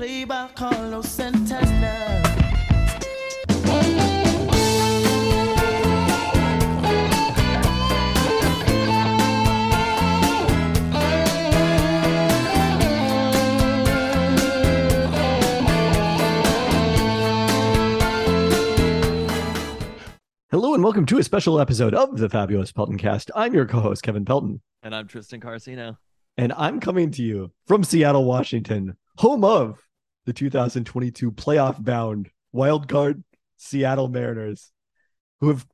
Play by Carlos Santana. Hello and welcome to a special episode of the Fabulous Peltoncast. I'm your co-host Kevin Pelton, And I'm Tristan Carcino. and I'm coming to you from Seattle, Washington, home of the 2022 playoff-bound wild card Seattle Mariners, who have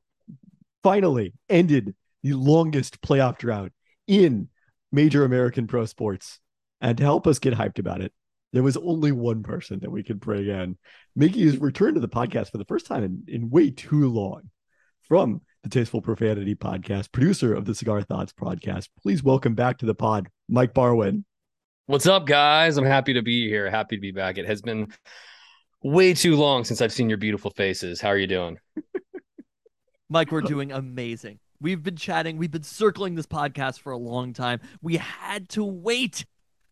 finally ended the longest playoff drought in major American pro sports. And to help us get hyped about it, there was only one person that we could bring in, Mickey his return to the podcast for the first time in, in way too long. From the Tasteful Profanity podcast, producer of the Cigar Thoughts podcast, please welcome back to the pod, Mike Barwin. What's up, guys? I'm happy to be here. Happy to be back. It has been way too long since I've seen your beautiful faces. How are you doing? Mike, we're doing amazing. We've been chatting, we've been circling this podcast for a long time. We had to wait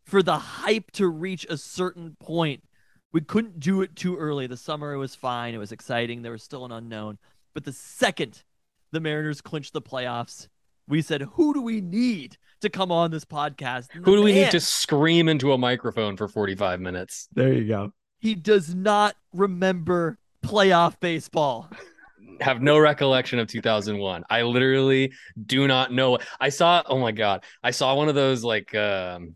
for the hype to reach a certain point. We couldn't do it too early. The summer it was fine, it was exciting, there was still an unknown. But the second the Mariners clinched the playoffs, we said, who do we need to come on this podcast? And Who do we man, need to scream into a microphone for 45 minutes? There you go. He does not remember playoff baseball. Have no recollection of 2001. I literally do not know. I saw, oh my God, I saw one of those like, um,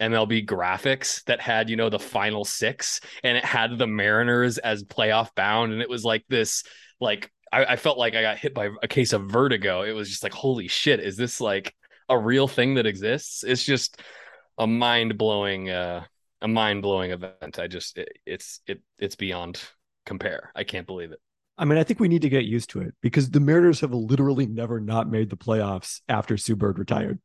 MLB graphics that had, you know, the final six and it had the Mariners as playoff bound. And it was like this, like, I, I felt like I got hit by a case of vertigo. It was just like, holy shit, is this like a real thing that exists? It's just a mind blowing, uh, a mind blowing event. I just, it, it's, it, it's beyond compare. I can't believe it. I mean, I think we need to get used to it because the Mariners have literally never not made the playoffs after Sue Bird retired.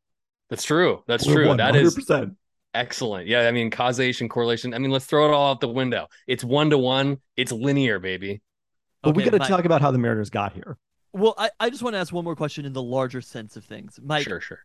That's true. That's We're true. That is 100%. excellent. Yeah. I mean, causation, correlation. I mean, let's throw it all out the window. It's one to one. It's linear, baby. But we got to talk about how the Mariners got here. Well, I, I just want to ask one more question in the larger sense of things. Mike, sure, sure.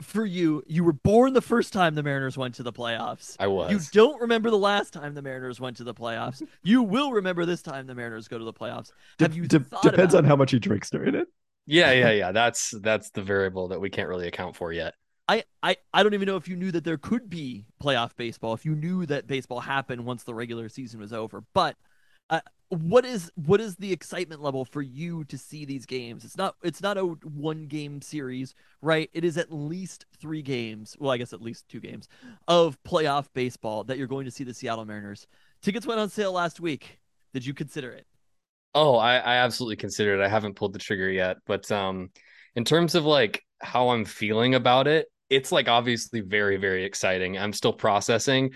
for you, you were born the first time the Mariners went to the playoffs. I was. You don't remember the last time the Mariners went to the playoffs. You will remember this time the Mariners go to the playoffs. Have you de- depends about on how much he drinks during it. Yeah, yeah, yeah. That's that's the variable that we can't really account for yet. I, I, I don't even know if you knew that there could be playoff baseball, if you knew that baseball happened once the regular season was over. But uh, what is what is the excitement level for you to see these games? It's not it's not a one game series, right? It is at least three games. Well, I guess at least two games of playoff baseball that you're going to see the Seattle Mariners. Tickets went on sale last week. Did you consider it? Oh, I, I absolutely considered it. I haven't pulled the trigger yet, but um, in terms of like how I'm feeling about it, it's like obviously very, very exciting. I'm still processing.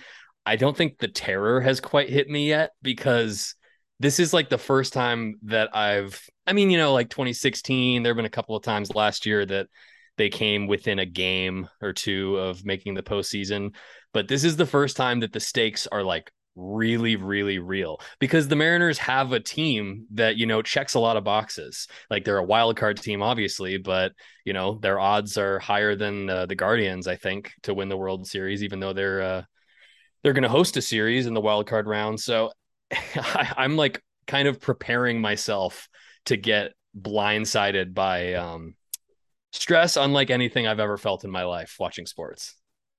I don't think the terror has quite hit me yet because this is like the first time that I've, I mean, you know, like 2016, there have been a couple of times last year that they came within a game or two of making the postseason, but this is the first time that the stakes are like really really real because the mariners have a team that you know checks a lot of boxes. Like they're a wild card team obviously but you know their odds are higher than uh, the guardians i think to win the world series even though they're uh they're going to host a series in the wild card round. So I, i'm like kind of preparing myself to get blindsided by um stress unlike anything i've ever felt in my life watching sports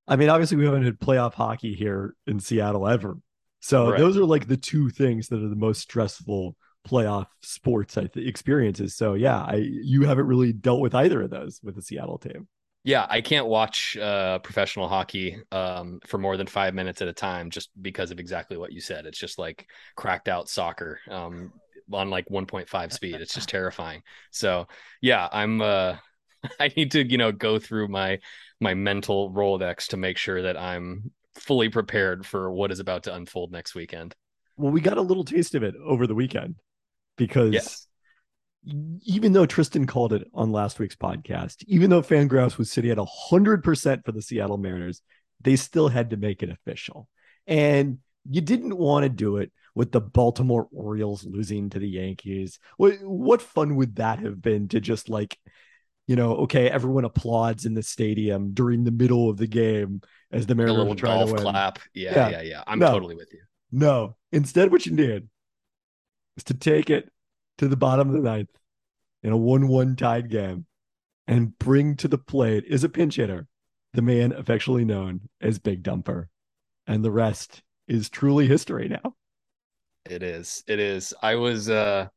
I mean, obviously, we haven't had playoff hockey here in Seattle ever. So Right. those are like the two things that are the most stressful playoff sports experiences. So yeah, I you haven't really dealt with either of those with the Seattle team. Yeah, I can't watch uh, professional hockey um, for more than five minutes at a time just because of exactly what you said. It's just like cracked out soccer um, on like 1.5 speed. It's just terrifying. So yeah, I'm. Uh, I need to you know go through my my mental rolodex to make sure that I'm fully prepared for what is about to unfold next weekend. Well, we got a little taste of it over the weekend because Yes. Even though Tristan called it on last week's podcast, even though Fangraphs was sitting at 100% for the Seattle Mariners, they still had to make it official. And you didn't want to do it with the Baltimore Orioles losing to the Yankees. What, what fun would that have been to just like, you know, okay, everyone applauds in the stadium during the middle of the game as the Mariners trying golf to win. clap. Yeah, Yeah. yeah, yeah. I'm No. totally with you. No. Instead, what you did is to take it to the bottom of the ninth in a 1 1 tied game and bring to the plate is a pinch hitter, the man affectionately known as Big Dumper. And the rest is truly history now. It is. It is. I was uh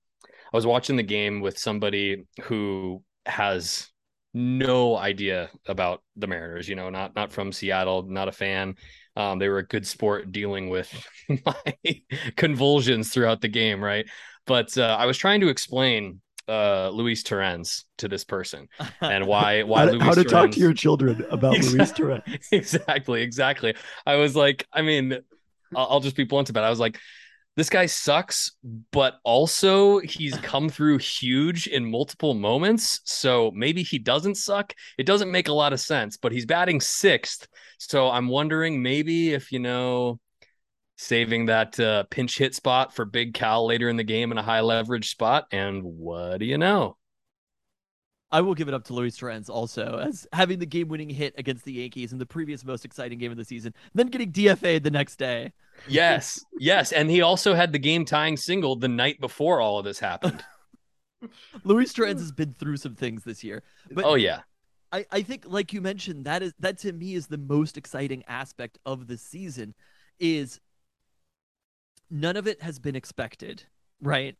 I was watching the game with somebody who has no idea about the Mariners, you know, not not from Seattle, not a fan. Um, they were a good sport dealing with my convulsions throughout the game, right? But uh, I was trying to explain uh, Luis Torrens to this person and why why how, Luis how to Torrens... talk to your children about Exactly. Luis Torrens. exactly, exactly. I was like, I mean, I'll, I'll just be blunt about it. I was like, this guy sucks, but also he's come through huge in multiple moments. So maybe he doesn't suck. It doesn't make a lot of sense, but he's batting sixth. So I'm wondering maybe if, you know, saving that uh, pinch hit spot for Big Cal later in the game in a high leverage spot. And what do you know? I will give it up to Luis Torrens also as having the game-winning hit against the Yankees in the previous most exciting game of the season, then getting DFA'd the next day. Yes, yes. And he also had the game tying single the night before all of this happened. Luis Torrens has been through some things this year, but oh, yeah. I, I think like you mentioned that is that to me is the most exciting aspect of the season is none of it has been expected right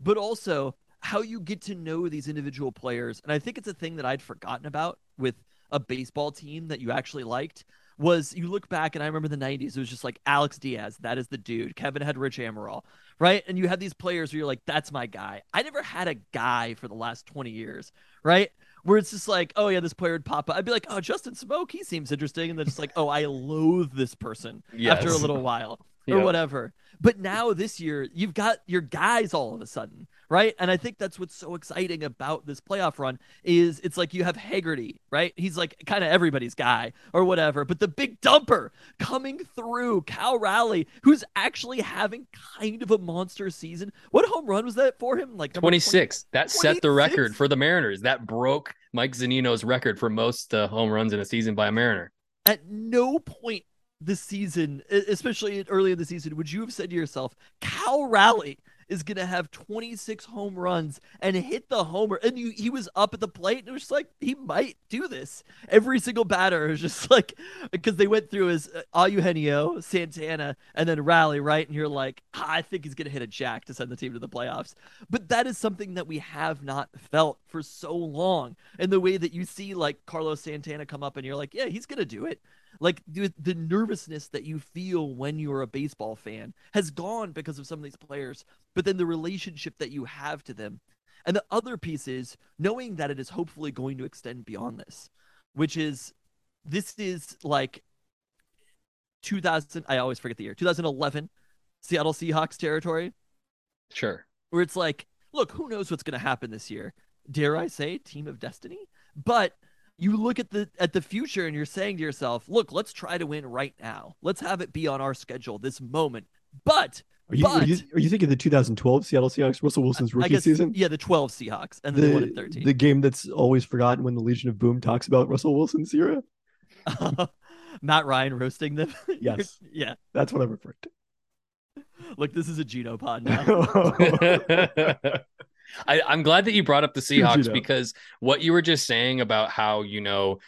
but also how you get to know these individual players and i think it's a thing that i'd forgotten about with a baseball team that you actually liked was you look back and i remember the 90s it was just like alex diaz that is the dude kevin had rich amaral right? And you had these players where you're like that's my guy. I never had a guy for the last 20 years right? Where it's just like, oh yeah, this player would pop up. I'd be like, oh, Justin Smoak, he seems interesting, and then just like, oh, I loathe this person after a little while or whatever. But now this year, you've got your guys all of a sudden, right? And I think that's what's so exciting about this playoff run is it's like you have Haggerty, right? He's like kind of everybody's guy or whatever. But the big dumper coming through, Cal Raleigh, who's actually having kind of a monster season. What home run was that for him? Like number 20 26. That set the record for the Mariners. That broke Mike Zunino's record for most uh, home runs in a season by a Mariner. at no point this season, especially early in the season, would you have said to yourself, Cal Raleigh is going to have 26 home runs and hit the homer? And you, he was up at the plate, and it was like, he might do this. Every single batter is just like, because they went through his uh, Eugenio, Santana, and then Raleigh, right? And you're like, "Ah, I think he's going to hit a jack to send the team to the playoffs. But that is something that we have not felt for so long. And the way that you see like Carlos Santana come up and you're like, yeah, he's going to do it. Like the, the nervousness that you feel when you're a baseball fan has gone because of some of these players, but then the relationship that you have to them. And the other piece is knowing that it is hopefully going to extend beyond this, which is this is like 2000, I always forget the year, 2011 Seattle Seahawks territory Sure. where it's like, look, who knows what's going to happen this year? Dare I say, team of destiny? But you look at the at the future and you're saying to yourself, look, let's try to win right now. Let's have it be on our schedule this moment. But Are you, are But- you are you thinking the 2012 Seattle Seahawks, Russell Wilson's rookie guess season? yeah, the 12 Seahawks, and then they won in The, 13. the game that's always forgotten when the Legion of Boom talks about Russell Wilson's era. Matt Ryan roasting them. Yes. yeah. That's what I'm referring to. Look, this is a Geno pod now. I, I'm glad that you brought up the Seahawks know. because what you were just saying about how, you know,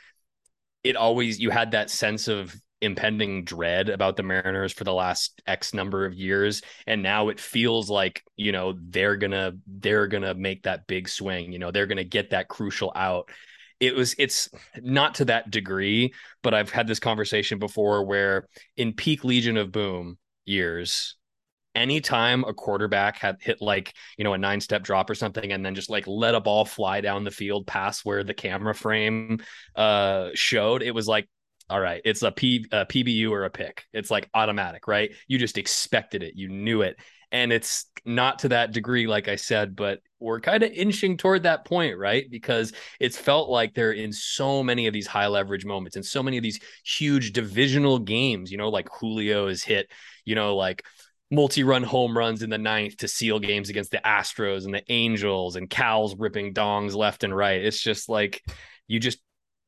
it always, you had that sense of impending dread about the Mariners for the last X number of years. And now it feels like, you know, they're gonna, they're gonna make that big swing, you know, they're gonna get that crucial out. It was, it's not to that degree, but I've had this conversation before where in peak Legion of Boom years, anytime a quarterback had hit like you know a nine step drop or something and then just like let a ball fly down the field past where the camera frame uh showed it was like all right it's a, P, a pbu or a pick. It's like automatic right? You just expected it. You knew it. And it's not to that degree like i said but we're kind of inching toward that point right? Because it's felt like they're in so many of these high leverage moments and so many of these huge divisional games you know like julio is hit you know like multi-run home runs in the ninth to seal games against the Astros and the Angels and Cal's ripping dongs left and right. It's just like you just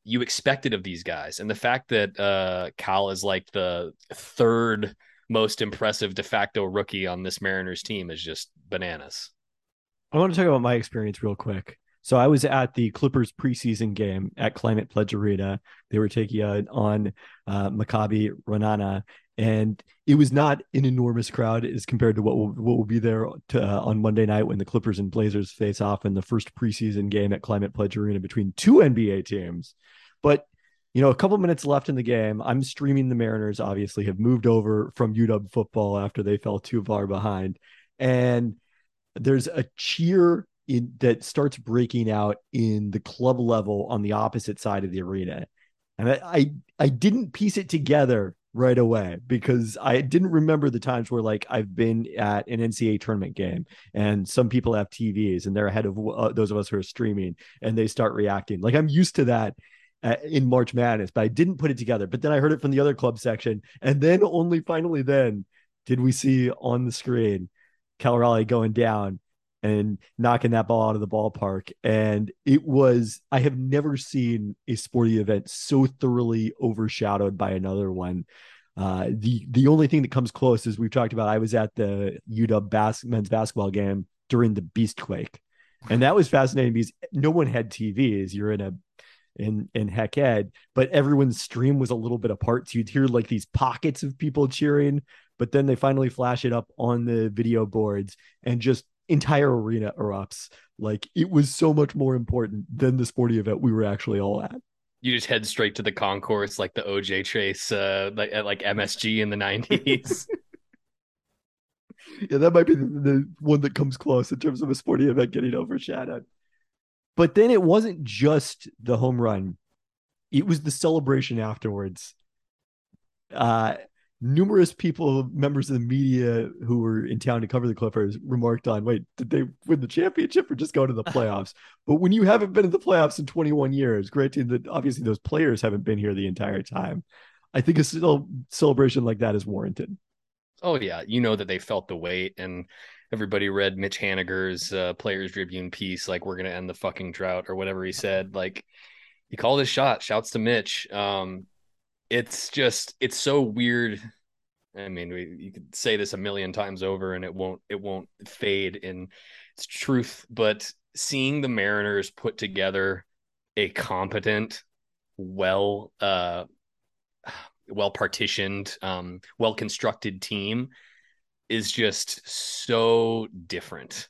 you expected of these guys. And the fact that uh Cal is like the third most impressive de facto rookie on this Mariners team is just bananas. I want to talk about my experience real quick. So I was at the Clippers preseason game at Climate Pledge Arena. They were taking on uh, Maccabi Ra'anana, and it was not an enormous crowd as compared to what will, what will be there to, uh, on Monday night when the Clippers and Blazers face off in the first preseason game at Climate Pledge Arena between two NBA teams. But you know, a couple minutes left in the game. I'm streaming the Mariners. Obviously, have moved over from UW football after they fell too far behind, and there's a cheer in, that starts breaking out in the club level on the opposite side of the arena. And I, I, I didn't piece it together right away because I didn't remember the times where like I've been at an NCAA tournament game and some people have TVs and they're ahead of uh, those of us who are streaming and they start reacting. Like I'm used to that uh, in March Madness, but I didn't put it together. But then I heard it from the other club section, and then only finally then did we see on the screen Cal Raleigh going down and knocking that ball out of the ballpark. And it was, I have never seen a sporting event so thoroughly overshadowed by another one. Uh, the the only thing that comes close is we've talked about. I was at the UW bas- men's basketball game during the Beast Quake, and that was fascinating because no one had TVs. You're in a in in Hec Ed, but everyone's stream was a little bit apart. So you'd hear like these pockets of people cheering, but then they finally flash it up on the video boards, and just entire arena erupts. Like it was so much more important than the sporting event we were actually all at. You just head straight to the concourse like the OJ chase, uh, like at like MSG in the nineties. yeah, that might be the, the one that comes close in terms of a sporting event getting overshadowed. But then it wasn't just the home run; it was the celebration afterwards. Uh, numerous people, members of the media who were in town to cover the Clippers, remarked on, wait, did they win the championship or just go to the playoffs? but when you haven't been in the playoffs in 21 years, granted that obviously those players haven't been here the entire time, I think a celebration like that is warranted. Oh yeah, you know that they felt the weight, and everybody read Mitch Haniger's uh, Players Tribune piece, like we're gonna end the fucking drought or whatever he said. Like he called his shot. Shouts to Mitch. Um, it's just it's so weird. I mean, we, you could say this a million times over, and it won't it won't fade in its truth. But seeing the Mariners put together a competent, well, uh, well partitioned, um, well constructed team is just so different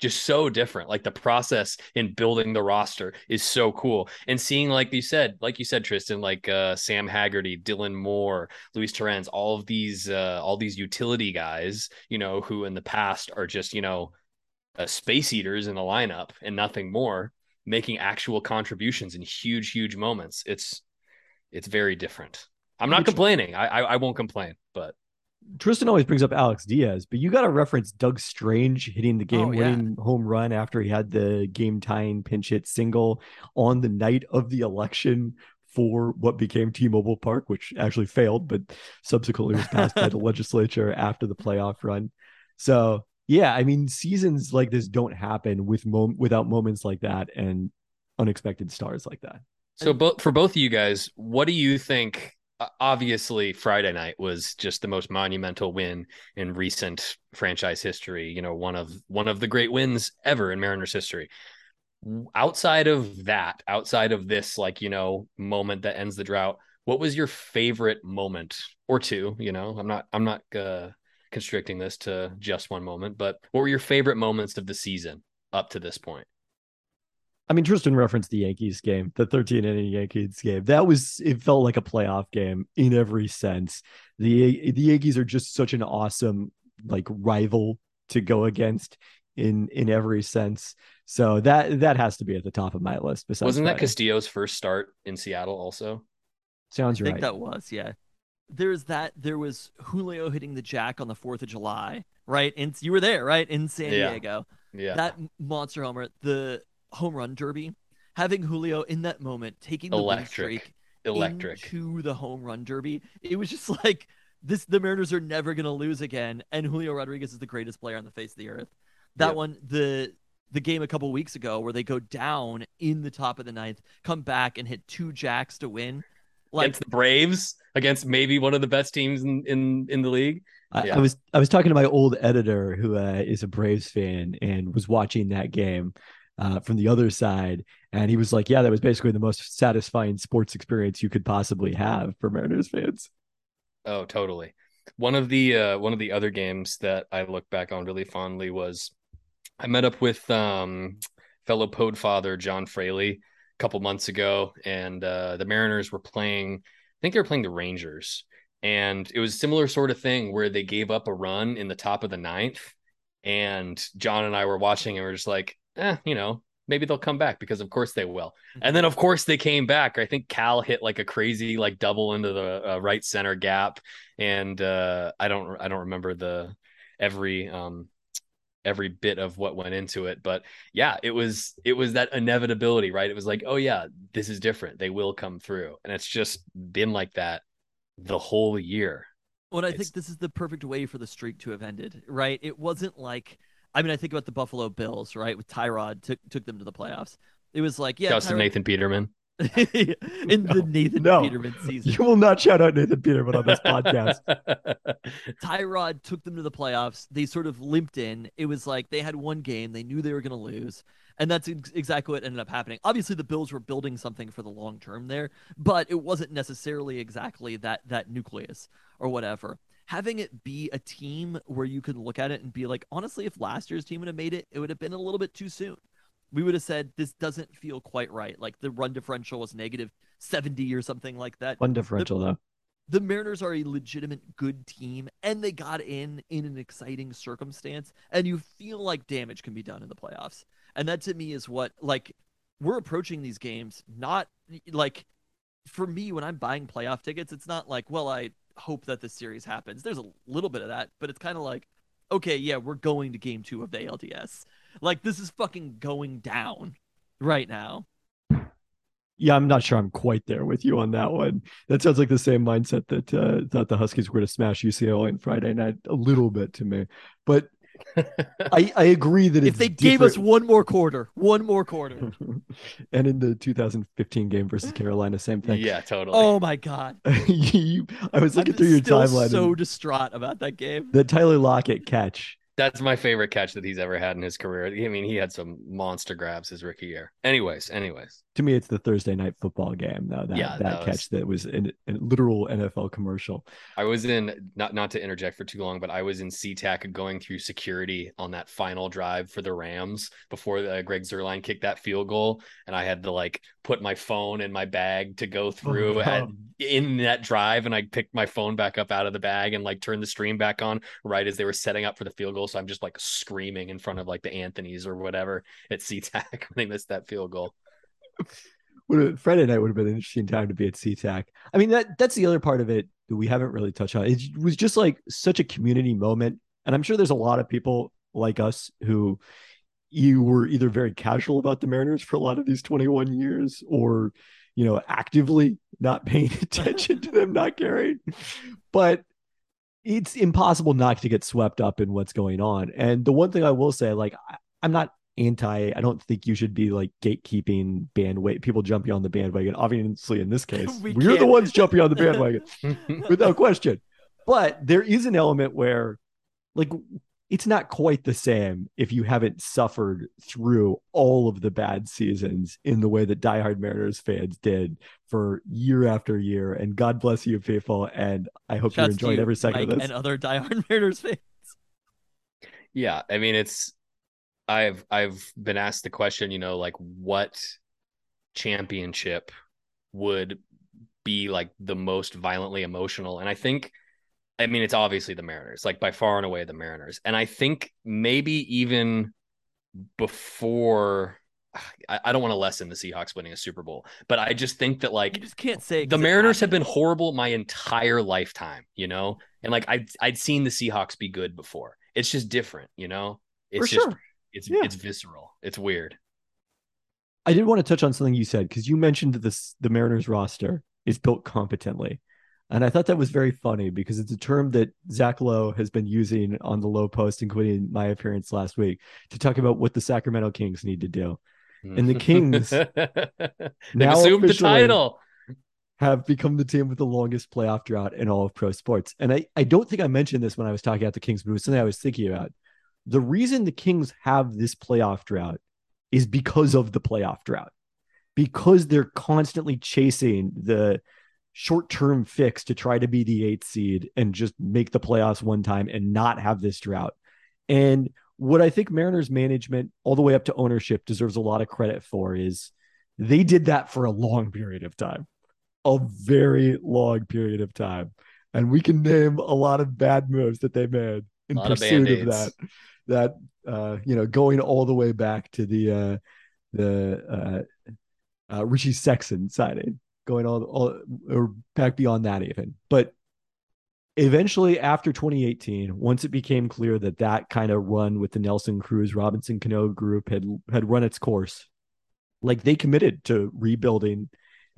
just so different. Like the process in building the roster is so cool. And seeing, like you said, like you said, Tristan, like uh, Sam Haggerty, Dylan Moore, Luis Torrens, all of these, uh, all these utility guys, you know, who in the past are just, you know, uh, space eaters in the lineup and nothing more, making actual contributions in huge, huge moments. It's, it's very different. I'm not complaining. I, I, I won't complain, but Tristan always brings up Alex Diaz, but you got to reference Doug Strange hitting the oh, game winning oh, yeah. home run after he had the game tying pinch hit single on the night of the election for what became T-Mobile Park, which actually failed, but subsequently was passed by the legislature after the playoff run. So yeah, I mean, seasons like this don't happen with mom- without moments like that and unexpected stars like that. So, both for both of you guys, what do you think obviously Friday night was just the most monumental win in recent franchise history. You know, one of one of the great wins ever in Mariners history. Outside of that, outside of this, like you know, moment that ends the drought, what was your favorite moment or two? You know, I'm not I'm not uh, constricting this to just one moment, but what were your favorite moments of the season up to this point? I mean, Tristan referenced the Yankees game, the 13 inning Yankees game. That was it felt like a playoff game in every sense. The the Yankees are just such an awesome like rival to go against in in every sense. So that that has to be at the top of my list. Besides Wasn't that Castillo's first start in Seattle also? Sounds I right. I think that was, yeah. There's that there was Julio hitting the jack on the 4th of July, right? And you were there, right? In San yeah. Diego. Yeah. That monster homer, the home run derby, having Julio in that moment taking the electric, win streak electric into the home run derby, it was just like this: the Mariners are never going to lose again, and Julio Rodriguez is the greatest player on the face of the earth. That yep. one, the the game a couple weeks ago where they go down in the top of the ninth, come back and hit two jacks to win. Like against the Braves, against maybe one of the best teams in in, in the league. I, Yeah. I was I was talking to my old editor who uh, is a Braves fan and was watching that game uh, from the other side, and he was like, "Yeah, that was basically the most satisfying sports experience you could possibly have for Mariners fans." Oh, totally. One of the uh, one of the other games that I look back on really fondly was I met up with um, fellow Pod father John Fraley a couple months ago, and uh, the Mariners were playing. I think they were playing the Rangers, and it was similar sort of thing where they gave up a run in the top of the ninth, and John and I were watching, and we are just like, eh, you know, maybe they'll come back because of course they will. And then of course they came back. I think Cal hit like a crazy like double into the uh, right center gap, and uh, I don't I don't remember the every um every bit of what went into it. But yeah it was it was that inevitability right? It was like oh yeah this is different. They will come through. And it's just been like that the whole year. Well, I It's- think this is the perfect way for the streak to have ended, right? It wasn't like, I mean, I think about the Buffalo Bills, right? With Tyrod took took them to the playoffs. It was like, yeah, Justin Tyrod- Nathan Peterman in the Nathan No. Peterman season. You will not shout out Nathan Peterman on this podcast. Tyrod took them to the playoffs. They sort of limped in. It was like they had one game. They knew they were going to lose. And that's ex- exactly what ended up happening. Obviously, the Bills were building something for the long term there, but it wasn't necessarily exactly that that nucleus or whatever. Having it be a team where you could look at it and be like, honestly, if last year's team would have made it, it would have been a little bit too soon. We would have said this doesn't feel quite right. Like the run differential was negative 70 or something like that Run differential though. the Mariners are a legitimate good team and they got in in an exciting circumstance and you feel like damage can be done in the playoffs. And that to me is what like we're approaching these games not like for me when I'm buying playoff tickets it's not like well I hope that this series happens. There's a little bit of that, but it's kind of like okay, yeah, we're going to game 2 of the ALDS. Like this is fucking going down right now. Yeah, I'm not sure I'm quite there with you on that one. That sounds like the same mindset that uh, thought the Huskies were going to smash UCLA on Friday night a little bit to me. But I, I agree that If they gave us one more quarter, one more quarter. and in the 2015 game versus Carolina, same thing. yeah totally Oh my god. You- I was looking I'm through your timeline. So and distraught about that game. the Tyler Lockett catch. That's my favorite catch that he's ever had in his career i mean he had some monster grabs his rookie year anyways anyways To me, it's the Thursday night football game, though. That, Yeah, that that was- catch that was in a literal NFL commercial. I was in not not to interject for too long, but I was in SeaTac going through security on that final drive for the Rams before uh, Greg Zuerlein kicked that field goal, and I had to like put my phone in my bag to go through Oh, in that drive, and I picked my phone back up out of the bag and like turned the stream back on right as they were setting up for the field goal. So I'm just like screaming in front of like the Anthony's or whatever at SeaTac when they missed that field goal. Friday night would have been an interesting time to be at SeaTac. I mean, that that's the other part of it that we haven't really touched on. It was just like such a community moment, and I'm sure there's a lot of people like us who you were either very casual about the Mariners for a lot of these 21 years, or you know, actively not paying attention to them, not caring. But it's impossible not to get swept up in what's going on. And the one thing I will say, like, I, I'm not anti i don't think you should be like gatekeeping bandwagon people jumping on the bandwagon. Obviously in this case We we are the ones jumping on the bandwagon without question. But there is an element where like it's not quite the same if you haven't suffered through all of the bad seasons in the way that diehard mariners fans did for year after year and god bless you people. and i hope you Shouts to enjoyed you, every second Mike of this and other diehard Mariners fans. Yeah, I mean it's I've I've been asked the question, you know, like what championship would be like the most violently emotional? And I think I mean it's obviously the Mariners, like by far and away the Mariners. And I think maybe even before I, I don't want to lessen the Seahawks winning a Super Bowl, but I just think that like You just can't say it the 'cause it Mariners have been horrible my entire lifetime, you know? And like I'd I'd seen the Seahawks be good before. It's just different, you know? It's for just sure it's Yeah. it's visceral. It's weird. I did want to touch on something you said because you mentioned that this the Mariners roster is built competently. And I thought that was very funny because it's a term that Zach Lowe has been using on the Lowe Post, including my appearance last week, to talk about what the Sacramento Kings need to do. And the Kings now assumed the title. have become the team with the longest playoff drought in all of pro sports. And I, I don't think I mentioned this when I was talking about the Kings, but it was something I was thinking about. The reason the Kings have this playoff drought is because of the playoff drought, because they're constantly chasing the short term fix to try to be the eighth seed and just make the playoffs one time and not have this drought. And what I think Mariners management, all the way up to ownership, deserves a lot of credit for is they did that for a long period of time, a very long period of time. And we can name a lot of bad moves that they made in pursuit of, of that. That uh, you know, going all the way back to the uh, the uh, uh, Richie Sexson signing, going all, all or back beyond that even. But eventually after 2018 once it became clear that that kind of run with the nelson cruz robinson cano group had had run its course like they committed to rebuilding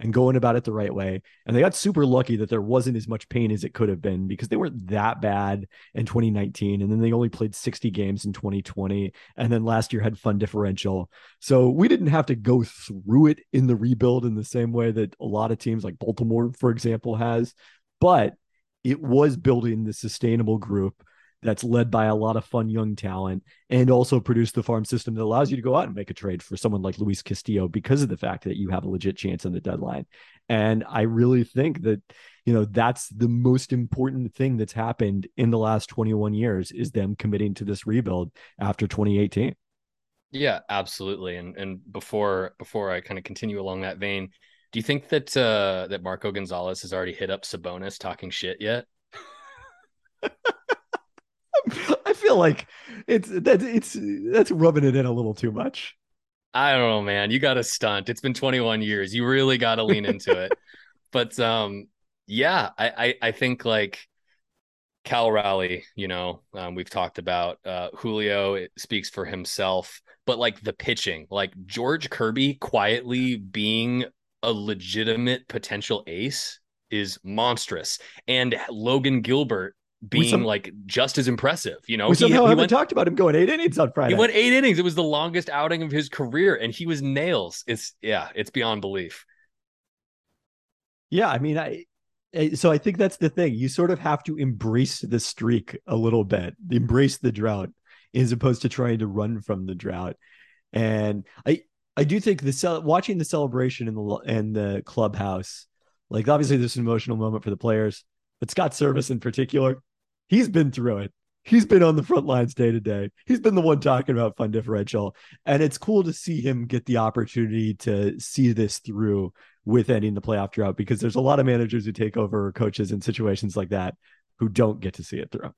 and going about it the right way. And they got super lucky that there wasn't as much pain as it could have been because they weren't that bad in 2019 and then they only played 60 games in 2020 and then last year had fun differential. So we didn't have to go through it in the rebuild in the same way that a lot of teams like baltimore for example has. But it was building the sustainable group that's led by a lot of fun young talent and also produce the farm system that allows you to go out and make a trade for someone like Luis Castillo because of the fact that you have a legit chance on the deadline. And I really think that, you know, that's the most important thing that's happened in the last 21 years is them committing to this rebuild after 2018. Yeah, absolutely. And and before before I kind of continue along that vein, do you think that uh, that Marco Gonzales has already hit up Sabonis talking shit yet? I feel like it's that it's that's rubbing it in a little too much. I don't know, man. You got to stunt. It's been 21 years. You really got to lean into it. but um, yeah, I, I I think like Cal Raleigh, you know, um, we've talked about uh, Julio. It speaks for himself, but like the pitching, like George Kirby quietly being a legitimate potential ace is monstrous. And Logan Gilbert being some, like just as impressive. You know, we somehow he, he haven't went, talked about him going eight innings on Friday. He went eight innings. It was the longest outing of his career, and he was nails. It's yeah, it's beyond belief. Yeah, I mean, I eh, so I think that's the thing. You sort of have to embrace the streak a little bit, embrace the drought, as opposed to trying to run from the drought. And I I do think the cel- watching the celebration in the in the clubhouse, like obviously there's an emotional moment for the players, but Scott Servais in particular, he's been through it. He's been on the front lines day to day. He's been the one talking about fund differential, and it's cool to see him get the opportunity to see this through with ending the playoff drought because there's a lot of managers who take over coaches in situations like that who don't get to see it through.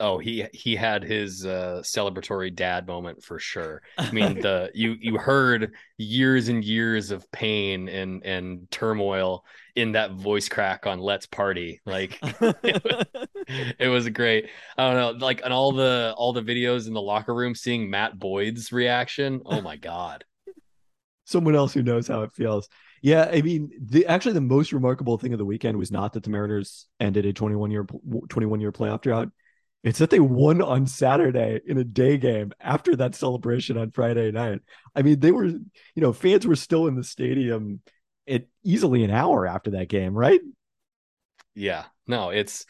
Oh, he he had his uh, celebratory dad moment for sure. I mean, the you you heard years and years of pain and and turmoil in that voice crack on "Let's Party." Like it was, it was great. I don't know, like on all the all the videos in the locker room, seeing Matt Boyd's reaction. Oh my god! Someone else who knows how it feels. Yeah, I mean, the actually the most remarkable thing of the weekend was not that the Mariners ended a 21 year 21 year playoff drought it's that they won on Saturday in a day game after that celebration on Friday night. I mean, they were, you know, fans were still in the stadium at easily an hour after that game, right? Yeah. No, it's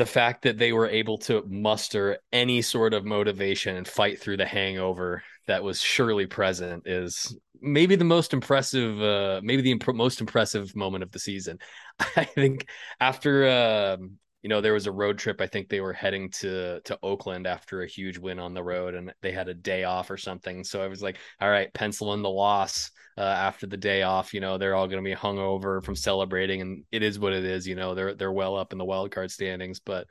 the fact that they were able to muster any sort of motivation and fight through the hangover that was surely present is maybe the most impressive uh maybe the imp- most impressive moment of the season. I think after um you know there was a road trip i think they were heading to to oakland after a huge win on the road and they had a day off or something. So i was like all right pencil in the loss uh, after the day off you know they're all going to be hungover from celebrating and it is what it is you know they're they're well up in the wild card standings but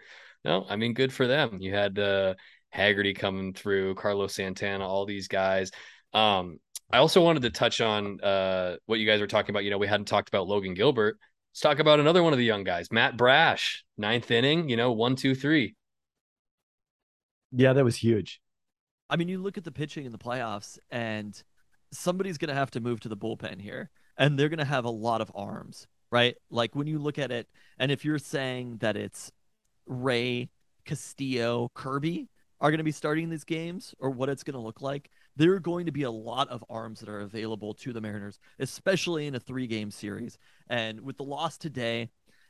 no i mean good for them. You had uh haggerty coming through carlos santana all these guys. Um i also wanted to touch on uh what you guys were talking about you know we hadn't talked about logan gilbert Let's talk about another one of the young guys, Matt Brash, ninth inning, you know, one, two, three. Yeah, that was huge. I mean, you look at the pitching in the playoffs, and somebody's going to have to move to the bullpen here, and they're going to have a lot of arms, right? Like when you look at it, and if you're saying that it's Ray, Castillo, Kirby are going to be starting these games, or what it's going to look like, there are going to be a lot of arms that are available to the Mariners, especially in a three game series. And with the loss today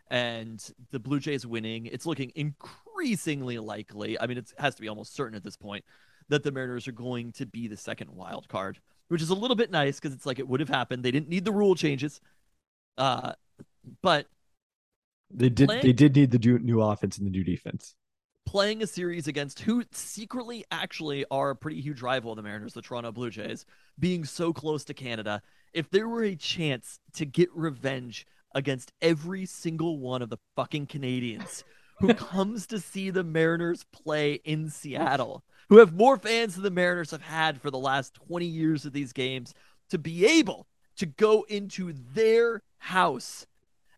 and the Blue Jays winning, it's looking increasingly likely. I mean, it has to be almost certain at this point that the Mariners are going to be the second wild card, which is a little bit nice because it's like it would have happened. They didn't need the rule changes. Uh, but They did. Playing- They did need the new offense and the new defense. Playing a series against who secretly actually are a pretty huge rival of the Mariners, the Toronto Blue Jays, being so close to Canada, if there were a chance to get revenge against every single one of the fucking Canadians who comes to see the Mariners play in Seattle, who have more fans than the Mariners have had for the last 20 years of these games, to be able to go into their house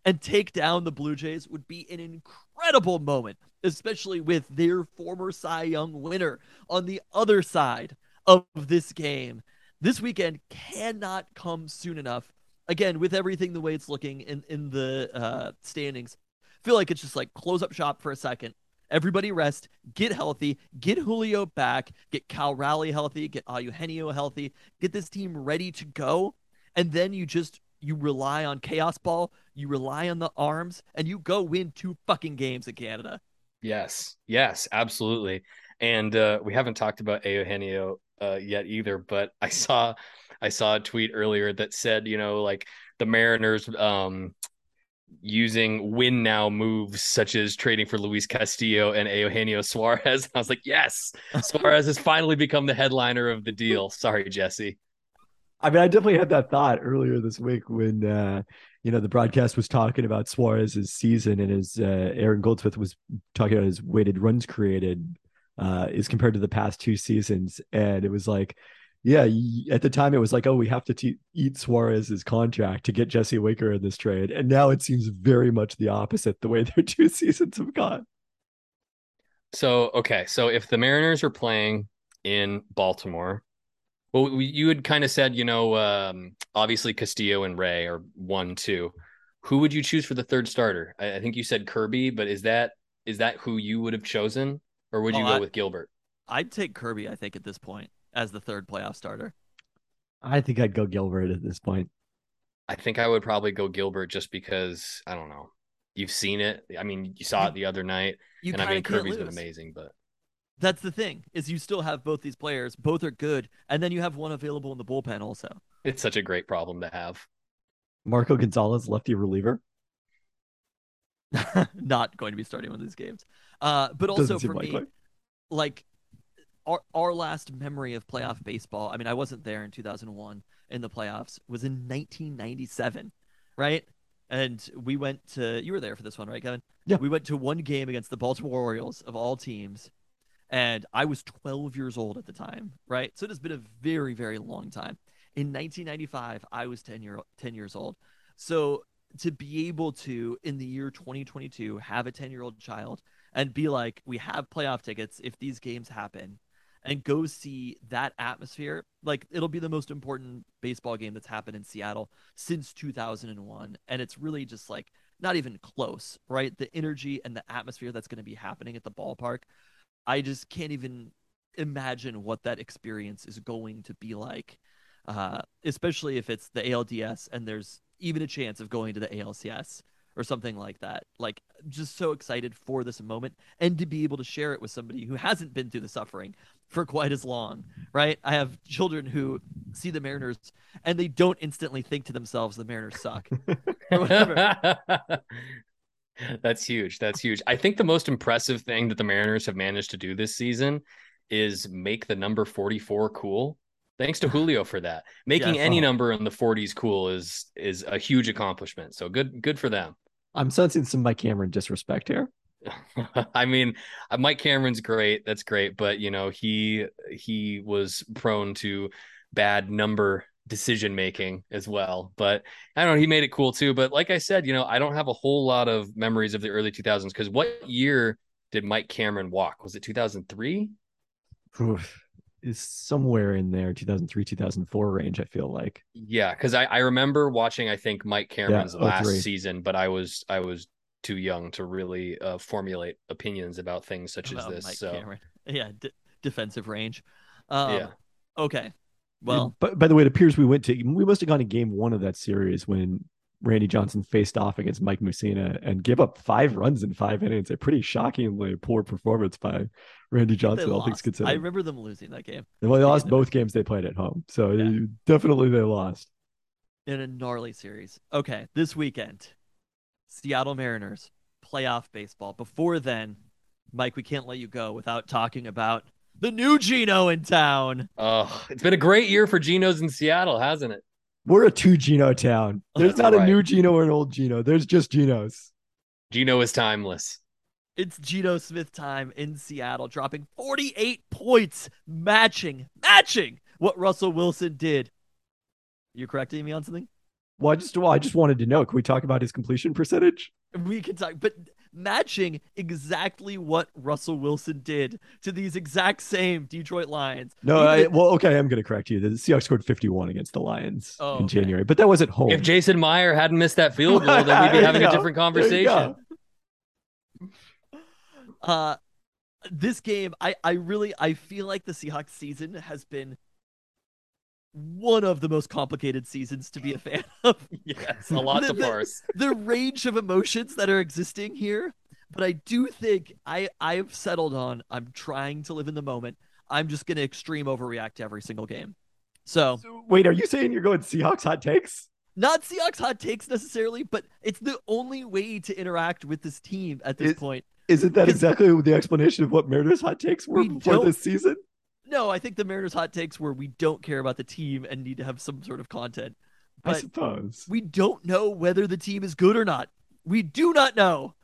and take down the Blue Jays would be an incredible moment, especially with their former Cy Young winner on the other side of this game. This weekend cannot come soon enough. Again, with everything the way it's looking in in the uh, standings, feel like it's just like close up shop for a second. Everybody rest, get healthy, get Julio back, get Cal Raleigh healthy, get Eugenio healthy, get this team ready to go, and then you just you rely on chaos ball, you rely on the arms, and you go win two fucking games in Canada. Yes, yes, absolutely. And uh, we haven't talked about Eugenio uh, yet either, but I saw I saw a tweet earlier that said, you know, like the Mariners um, using win now moves such as trading for Luis Castillo and Eugenio Suarez. I was like, yes, Suarez has finally become the headliner of the deal. Sorry, Jesse. I mean, I definitely had that thought earlier this week when uh, you know the broadcast was talking about Suarez's season and his uh, Aaron Goldsmith was talking about his weighted runs created uh, is compared to the past two seasons, and it was like, yeah, at the time it was like, oh, we have to te- eat Suarez's contract to get Jesse Winker in this trade, and now it seems very much the opposite the way their two seasons have gone. So, okay, so if the Mariners are playing in Baltimore, well, we- you had kind of said, you know, um, obviously Castillo and Ray are one, two. Who would you choose for the third starter? I, I think you said Kirby, but is that is that who you would have chosen, or would you Oh, go I- with Gilbert? I'd take Kirby, I think, at this point as the third playoff starter. I think I'd go Gilbert at this point. I think I would probably go Gilbert just because I don't know. You've seen it. I mean, you saw it the other night, You and I mean, can't Kirby's lose. been amazing, but That's the thing is you still have both these players, both are good, and then you have one available in the bullpen also. it's such a great problem to have. Marco Gonzales, lefty reliever. Not going to be starting one of these games. Uh, but also seem for me, like our our last memory of playoff baseball. I mean, I wasn't there in 2001 in the playoffs. Was in 1997, right? And we went to. You were there for this one, right, Kevin? Yeah. We went to one game against the Baltimore Orioles of all teams, and I was 12 years old at the time, right? So it has been a very, very long time. In 1995, I was 10 year 10 years old. So to be able to in the year 2022 have a 10 year old child and be like, we have playoff tickets if these games happen, and go see that atmosphere. Like it'll be the most important baseball game that's happened in Seattle since 2001, and it's really just like not even close, right? The energy and the atmosphere that's going to be happening at the ballpark. I just can't even imagine what that experience is going to be like, uh, especially if it's the ALDS and there's even a chance of going to the ALCS or something like that. Like, just so excited for this moment and to be able to share it with somebody who hasn't been through the suffering for quite as long, right? I have children who see the Mariners and they don't instantly think to themselves, the Mariners suck. Or whatever. That's huge. That's huge. I think the most impressive thing that the Mariners have managed to do this season is make the number 44 cool. Thanks to Julio for that. Making any number in the 40s cool is is a huge accomplishment. So good good for them. I'm sensing some Mike Cameron disrespect here. I mean, uh, Mike Cameron's great. That's great, but you know, he he was prone to bad number decision making as well. But I don't know, he made it cool too. But like I said, you know, I don't have a whole lot of memories of the early 2000s because what year did Mike Cameron walk? Was it 2003? Is somewhere in there, 2003, 2004 range. I feel like. Yeah, because I, I remember watching, I think Mike Cameron's last season, but I was I was too young to really uh, formulate opinions about things such as about this. Mike so Cameron. Yeah, d- defensive range. Um, yeah. Okay, Well, But by the way, it appears we went to we must have gone to game one of that series when Randy Johnson faced off against Mike Mussina and gave up five runs in five innings. A pretty shockingly poor performance by Randy Johnson, all things considered. I remember them losing that game well, they lost both games they played at home, so Yeah. definitely they lost. in a gnarly series. Okay, this weekend, Seattle Mariners playoff baseball. Before then, Mike, we can't let you go without talking about the new Geno in town. Oh, it's been a great year for Geno's in Seattle, hasn't it? We're a two Geno town. There's That's not a new Geno or an old Geno. There's just Genos. Geno is timeless. It's Geno Smith time in Seattle, dropping 48 points, matching, matching what Russell Wilson did. You correcting me on something? Well, I just well, I just wanted to know. Can we talk about his completion percentage? We can talk, but matching exactly what Russell Wilson did to these exact same Detroit Lions. No, I, well, okay, I'm going to correct you. The Seahawks scored 51 against the Lions Oh, in okay. January, but that was at home. If Jason Myers hadn't missed that field goal, then we'd be having a different There you go. conversation. uh this game i i really i feel like the seahawks season has been one of the most complicated seasons to be a fan of Yes, a lot to The- the- parse. the range of emotions that are existing here but i do think i i've settled on i'm trying to live in the moment i'm just going to extreme overreact to every single game so So, wait, are you saying you're going Seahawks hot takes? not seahawks hot takes necessarily but it's the only way to interact with this team at this point Isn't that exactly the explanation of what Meredith's hot takes were We before this season? No, I think the Mariners' hot takes were we don't care about the team and need to have some sort of content. I suppose. we don't know whether the team is good or not. We do not know.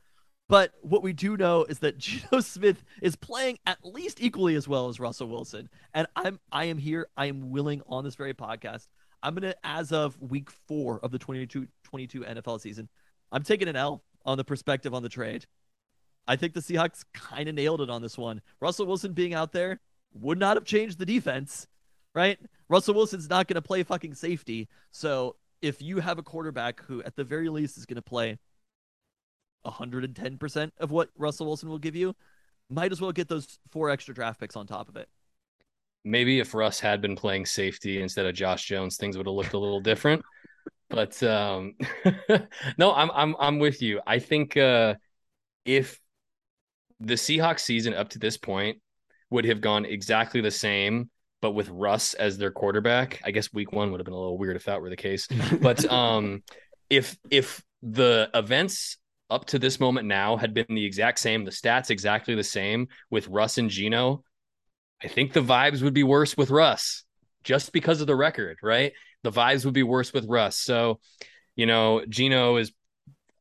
But what we do know is that Geno Smith is playing at least equally as well as Russell Wilson. And I'm I am here. I am willing on this very podcast. I'm gonna, as of week four of the 22 22 NFL season, I'm taking an L on the perspective on the trade. I think the Seahawks kind of nailed it on this one. Russell Wilson being out there would not have changed the defense, right? Russell Wilson's not going to play fucking safety. So if you have a quarterback who, at the very least, is going to play 110% of what Russell Wilson will give you, might as well get those four extra draft picks on top of it. Maybe if Russ had been playing safety instead of Josh Jones, things would have looked a little different. But um no, I'm I'm I'm with you. I think uh if the Seahawks season up to this point would have gone exactly the same, but with Russ as their quarterback, I guess week one would have been a little weird if that were the case. But um if if the events up to this moment now had been the exact same, the stats exactly the same with Russ and Geno, I think the vibes would be worse with Russ just because of the record, right? The vibes would be worse with Russ. So, you know, Geno is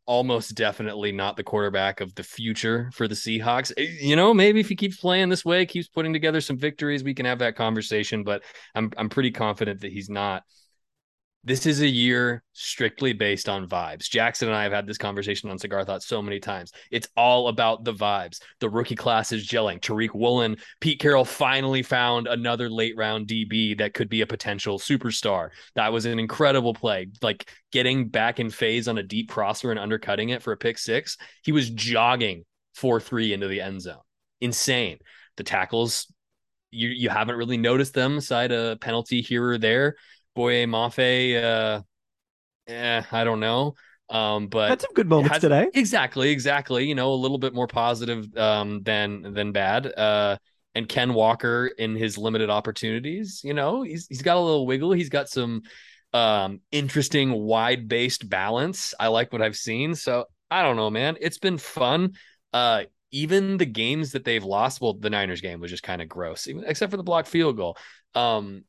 almost definitely not the quarterback of the future for the Seahawks. Eh, You know, maybe if he keeps playing this way, keeps putting together some victories, we can have that conversation, but I'm I'm pretty confident that he's not. This is a year strictly based on vibes. Jackson and I have had this conversation on Cigar Thoughts so many times. It's all about the vibes. The rookie class is gelling. Tariq Woolen, Pete Carroll finally found another late round DB that could be a potential superstar. That was an incredible play. Like getting back in phase on a deep crosser and undercutting it for a pick six. He was jogging 4 3 into the end zone. Insane. The tackles, you, you haven't really noticed them aside a penalty here or there. Boye Mafe, uh, eh, I don't know. Um, but Had some good moments has- today. Exactly, exactly. You know, a little bit more positive um than than bad. Uh and Ken Walker in his limited opportunities, you know, he's he's got a little wiggle. He's got some um interesting wide-based balance. I like what I've seen. So I don't know, man. It's been fun. Uh even the games that they've lost, well, the Niners game was just kind of gross, even, except for the blocked field goal. Um,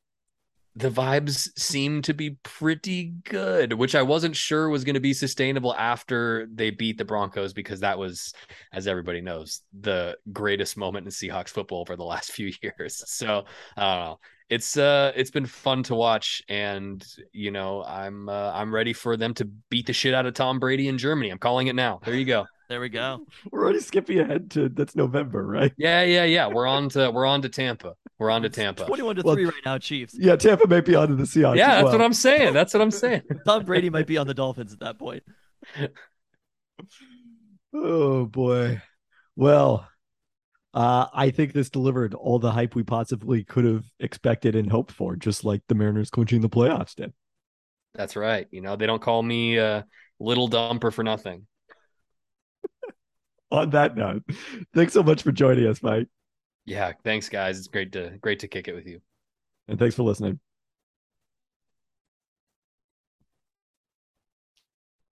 the vibes seem to be pretty good, which I wasn't sure was going to be sustainable after they beat the Broncos because that was, as everybody knows, the greatest moment in Seahawks football for the last few years. So I don't know. It's uh it's been fun to watch and you know I'm uh, I'm ready for them to beat the shit out of Tom Brady in Germany. I'm calling it now. There you go. There we go. We're already skipping ahead to that's November, right? Yeah, yeah, yeah. We're on to we're on to Tampa. We're on to Tampa. 21 to Well, 3 right now, Chiefs. Yeah, Tampa may be onto the Seahawks. Yeah, as that's well. what I'm saying. That's what I'm saying. Tom Brady might be on the Dolphins at that point. Oh boy. Well, Uh, I think this delivered all the hype we possibly could have expected and hoped for, just like the Mariners clinching the playoffs did. That's right. You know, they don't call me uh, little dumper for nothing. On that note, thanks so much for joining us, Mike. Yeah, thanks guys. It's great to great to kick it with you. And thanks for listening.